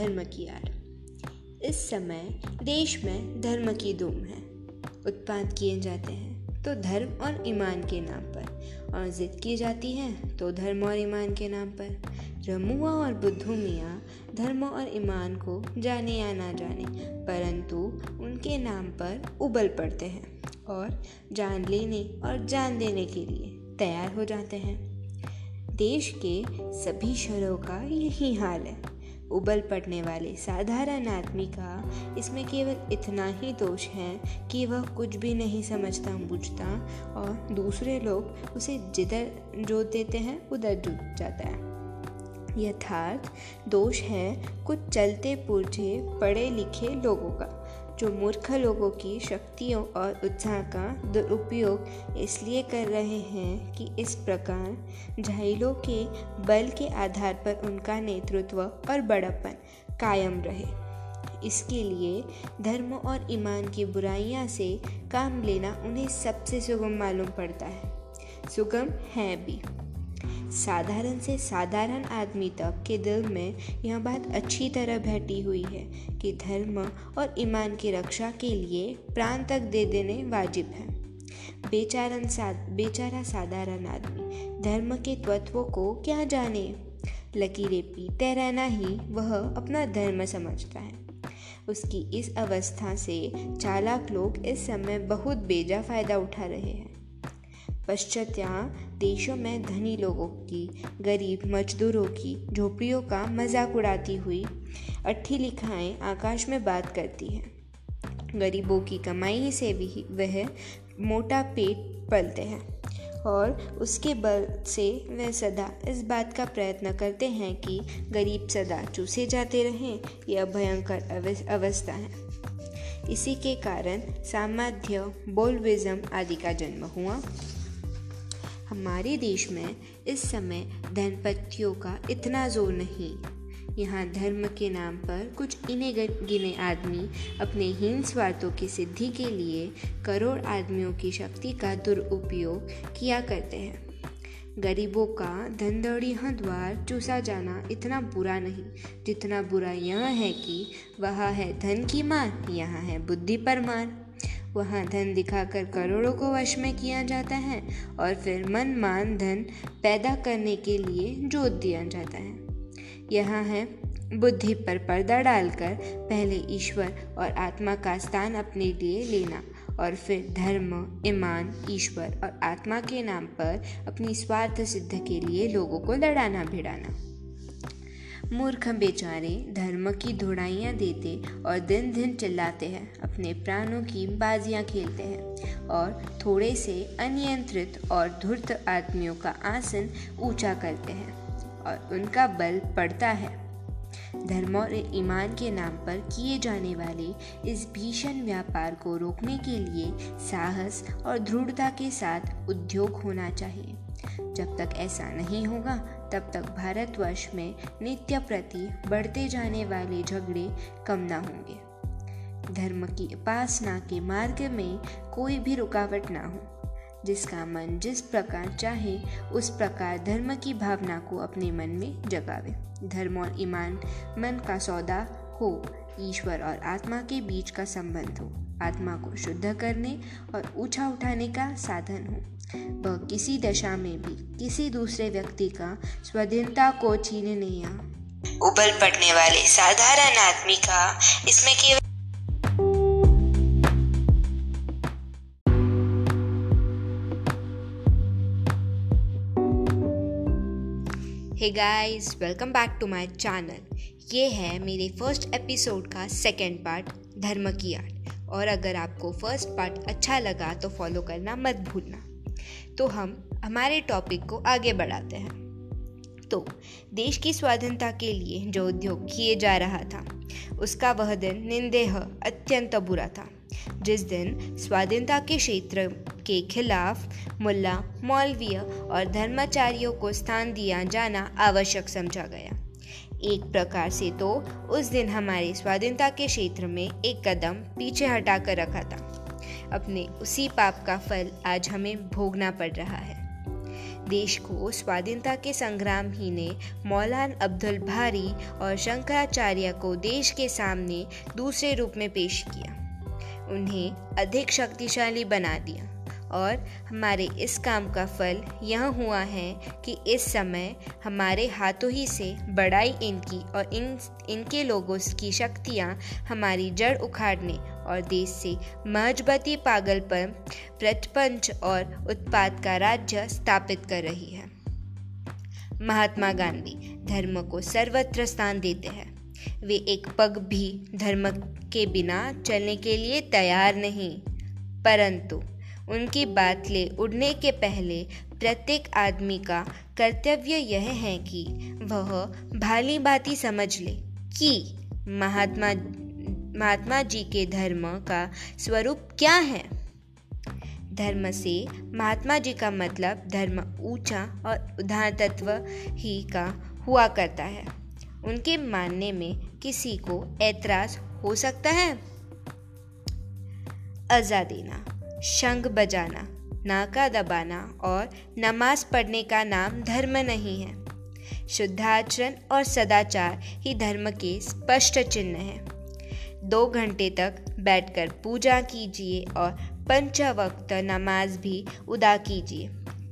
धर्म की आड़ इस समय देश में धर्म की धूम है। उत्पाद किए जाते हैं तो धर्म और ईमान के नाम पर। और जिद की जाती है तो धर्म और ईमान के नाम पर। रमुआ और बुद्धू मियाँ धर्म और ईमान को जाने या ना जाने, परंतु उनके नाम पर उबल पड़ते हैं और जान लेने और जान देने के लिए तैयार हो जाते हैं। देश के सभी शहरों का यही हाल है। उबल पड़ने वाले साधारण आदमी का इसमें केवल इतना ही दोष है कि वह कुछ भी नहीं समझता, बूझता और दूसरे लोग उसे जिधर जोत देते हैं, उधर जुट जाता है। यथार्थ दोष है कुछ चलते पूछे पढ़े लिखे लोगों का। जो मूर्ख लोगों की शक्तियों और उत्साह का दुरुपयोग इसलिए कर रहे हैं कि इस प्रकार झाइलों के बल के आधार पर उनका नेतृत्व और बड़प्पन कायम रहे। इसके लिए धर्म और ईमान की बुराइयाँ से काम लेना उन्हें सबसे सुगम मालूम पड़ता है। सुगम है भी। साधारण से साधारण आदमी तक के दिल में यह बात अच्छी तरह बैठी हुई है कि धर्म और ईमान की रक्षा के लिए प्राण तक दे देने वाजिब है। बेचारन सा, बेचारा साधारण आदमी धर्म के तत्वों को क्या जाने? लकीरें पीते रहना ही वह अपना धर्म समझता है। उसकी इस अवस्था से चालाक लोग इस समय बहुत बेजा फ़ायदा उठा रहे हैं। पश्चात्या देशों में धनी लोगों की, गरीब मजदूरों की, झोपड़ियों का मज़ाक उड़ाती हुई अट्ठी लिखाएँ आकाश में बात करती हैं। गरीबों की कमाई से भी वह मोटा पेट पलते हैं और उसके बल से वे सदा इस बात का प्रयत्न करते हैं कि गरीब सदा चूसे जाते रहें, यह भयंकर अवस्था है। इसी के कारण सामाध्य बोलविज्म आदि का जन्म हुआ। हमारे देश में इस समय धनपतियों का इतना ज़ोर नहीं। यहाँ धर्म के नाम पर कुछ इन्हें गिने आदमी अपने हीन स्वार्थों की सिद्धि के लिए करोड़ आदमियों की शक्ति का दुरुपयोग किया करते हैं। गरीबों का धन धंधड़ी द्वार चूसा जाना इतना बुरा नहीं, जितना बुरा यह है कि वह है धन की मार, यहाँ है बुद्धि पर मार। वहाँ धन दिखाकर करोड़ों को वश में किया जाता है और फिर मन मान धन पैदा करने के लिए जोत दिया जाता है। यहाँ है, बुद्धि पर पर्दा डालकर पहले ईश्वर और आत्मा का स्थान अपने लिए लेना और फिर धर्म, ईमान, ईश्वर और आत्मा के नाम पर अपनी स्वार्थ सिद्ध के लिए लोगों को लड़ाना भिड़ाना मूर्ख बेचारे धर्म की धुड़ाइयाँ देते और दिन दिन चिल्लाते हैं, अपने प्राणों की बाजियाँ खेलते हैं और थोड़े से अनियंत्रित और धूर्त आदमियों का आसन ऊँचा करते हैं और उनका बल पड़ता है। धर्म और ईमान के नाम पर किए जाने वाले इस भीषण व्यापार को रोकने के लिए साहस और दृढ़ता के साथ उद्योग होना चाहिए। जब तक ऐसा नहीं होगा, तब तक भारतवर्ष में नित्य प्रति बढ़ते जाने वाले झगड़े कम ना होंगे। धर्म की उपासना के मार्ग में कोई भी रुकावट ना हो। जिसका मन जिस प्रकार चाहे, उस प्रकार धर्म की भावना को अपने मन में जगावे। धर्म और ईमान, मन का सौदा हो, ईश्वर और आत्मा के बीच का संबंध हो। आत्मा को शुद्ध करने और ऊँचा उठाने का साधन हो। वह किसी दशा में भी किसी दूसरे व्यक्ति का स्वाधीनता को छीनने या उबल पड़ने वाले साधारण आदमी का इसमें केवल hey guys welcome back to my channel ये है मेरे फ़र्स्ट एपिसोड का सेकेंड पार्ट धर्म की आर्ट और अगर आपको फ़र्स्ट पार्ट अच्छा लगा तो फॉलो करना मत भूलना। तो हम हमारे टॉपिक को आगे बढ़ाते हैं। तो देश की स्वाधीनता के लिए जो उद्योग किए जा रहा था, उसका वह दिन निंदेह अत्यंत बुरा था। जिस दिन स्वाधीनता के क्षेत्र के खिलाफ मुल्ला, मौलवीय और धर्माचार्यों को स्थान दिया जाना आवश्यक समझा गया। एक प्रकार से तो उस दिन हमारे स्वाधीनता के क्षेत्र में एक कदम पीछे हटाकर रखा था। अपने उसी पाप का फल आज हमें भोगना पड़ रहा है। देश को स्वाधीनता के संग्राम ही ने मौलान अब्दुल भारी और शंकराचार्य को देश के सामने दूसरे रूप में पेश किया। उन्हें अधिक शक्तिशाली बना दिया। और हमारे इस काम का फल यह हुआ है कि इस समय हमारे हाथों ही से बढ़ाई इनकी और इन, इनके लोगों की शक्तियाँ हमारी जड़ उखाड़ने और देश से मजबती पागल पर प्रपंच और उत्पाद का राज्य स्थापित कर रही है। महात्मा गांधी धर्म को सर्वत्र स्थान देते हैं। वे एक पग भी धर्म के बिना चलने के लिए तैयार नहीं, परंतु उनकी बात ले उड़ने के पहले प्रत्येक आदमी का कर्तव्य यह है कि वह भाली भांति समझ ले कि महात्मा महात्मा जी के धर्म का स्वरूप क्या है। धर्म से महात्मा जी का मतलब धर्म ऊँचा और उदार तत्व ही का हुआ करता है। उनके मानने में किसी को ऐतराज हो सकता है। आज़ादीना शंख बजाना, नाका दबाना और नमाज़ पढ़ने का नाम धर्म नहीं है। शुद्धाचरण और सदाचार ही धर्म के स्पष्ट चिन्ह हैं। दो घंटे तक बैठकर पूजा कीजिए और पंचवक्त नमाज़ भी उदा कीजिए।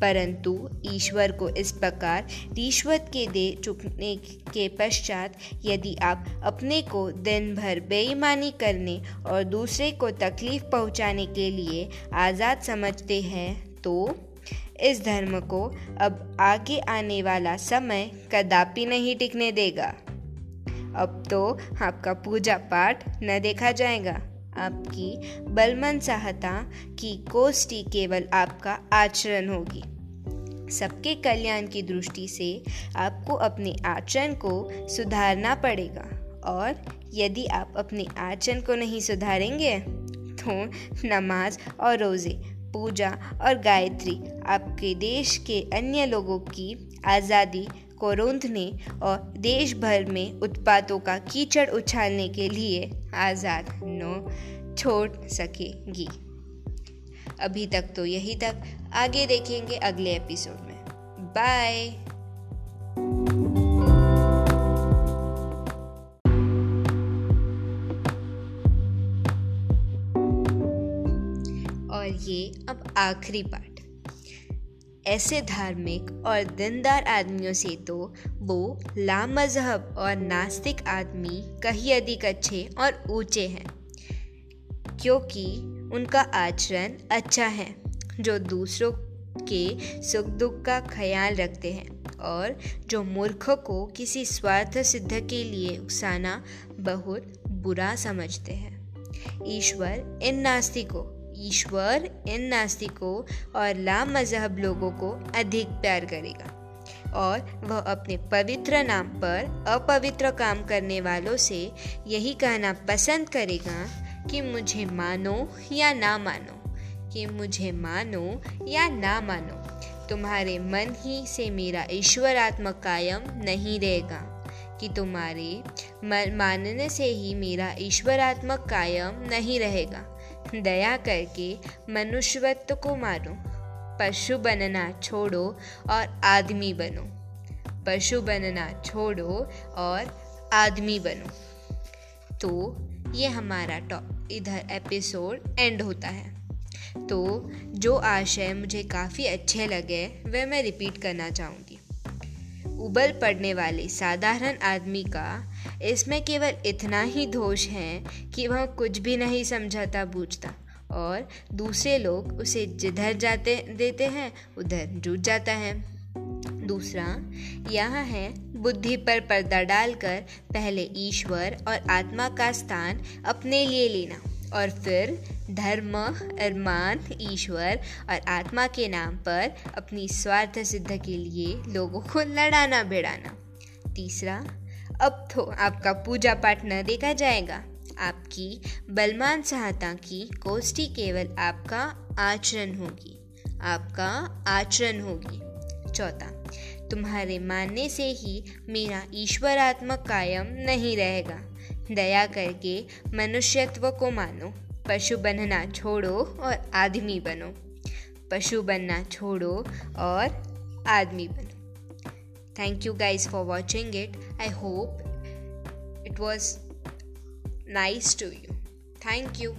परंतु ईश्वर को इस प्रकार रिश्वत के दे चुकने के पश्चात यदि आप अपने को दिन भर बेईमानी करने और दूसरे को तकलीफ़ पहुँचाने के लिए आज़ाद समझते हैं तो इस धर्म को अब आगे आने वाला समय कदापि नहीं टिकने देगा। अब तो आपका पूजा पाठ न देखा जाएगा। आपकी बलमन सहायता की कोष्टी केवल आपका आचरण होगी। सबके कल्याण की दृष्टि से आपको अपने आचरण को सुधारना पड़ेगा और यदि आप अपने आचरण को नहीं सुधारेंगे तो नमाज़ और रोज़े, पूजा और गायत्री आपके देश के अन्य लोगों की आज़ादी को रोंदने और देश भर में उत्पादों का कीचड़ उछालने के लिए आज़ाद नो छोड़ सकेगी। अभी तक तो यही तक। आगे देखेंगे अगले एपिसोड में। बाय। और ये अब आखिरी पार्ट ऐसे धार्मिक और दिनदार आदमियों से तो वो लामजहब और नास्तिक आदमी कहीं अधिक अच्छे और ऊँचे हैं, क्योंकि उनका आचरण अच्छा है, जो दूसरों के सुख दुख का ख्याल रखते हैं और जो मूर्ख को किसी स्वार्थ सिद्ध के लिए उकसाना बहुत बुरा समझते हैं। ईश्वर इन नास्तिकों ईश्वर इन नास्तिकों और ला मज़हब लोगों को अधिक प्यार करेगा और वह अपने पवित्र नाम पर अपवित्र काम करने वालों से यही कहना पसंद करेगा कि मुझे मानो या ना मानो, कि मुझे मानो या ना मानो, तुम्हारे मन ही से मेरा ईश्वरात्मक कायम नहीं रहेगा, कि तुम्हारे मानने से ही मेरा ईश्वरात्मक कायम नहीं रहेगा। दया करके मनुष्यत्व को मारो, पशु बनना छोड़ो और आदमी बनो। पशु बनना छोड़ो और आदमी बनो। तो ये हमारा टॉप इधर एपिसोड एंड होता है। तो जो आशय मुझे काफ़ी अच्छे लगे, वह मैं रिपीट करना चाहूँगी। उबल पड़ने वाले साधारण आदमी का इसमें केवल इतना ही दोष है कि वह कुछ भी नहीं समझाता बूझता और दूसरे लोग उसे जिधर जाते, देते हैं, उधर जुट जाता है। दूसरा, यह है बुद्धि पर पर्दा डालकर पहले ईश्वर और आत्मा का स्थान अपने लिए लेना और फिर धर्म अरमान ईश्वर और आत्मा के नाम पर अपनी स्वार्थ सिद्ध के लिए लोगों को लड़ाना भिड़ाना तीसरा अब तो आपका पूजा पाठ न देखा जाएगा। आपकी बलमान सहायता की कोष्ठी केवल आपका आचरण होगी। आपका आचरण होगी। चौथा, तुम्हारे मानने से ही मेरा ईश्वरात्मक कायम नहीं रहेगा। दया करके मनुष्यत्व को मानो। पशु बनना छोड़ो और आदमी बनो। पशु बनना छोड़ो और आदमी बनो। Thank you guys for watching it I hope it was nice to you. Thank you.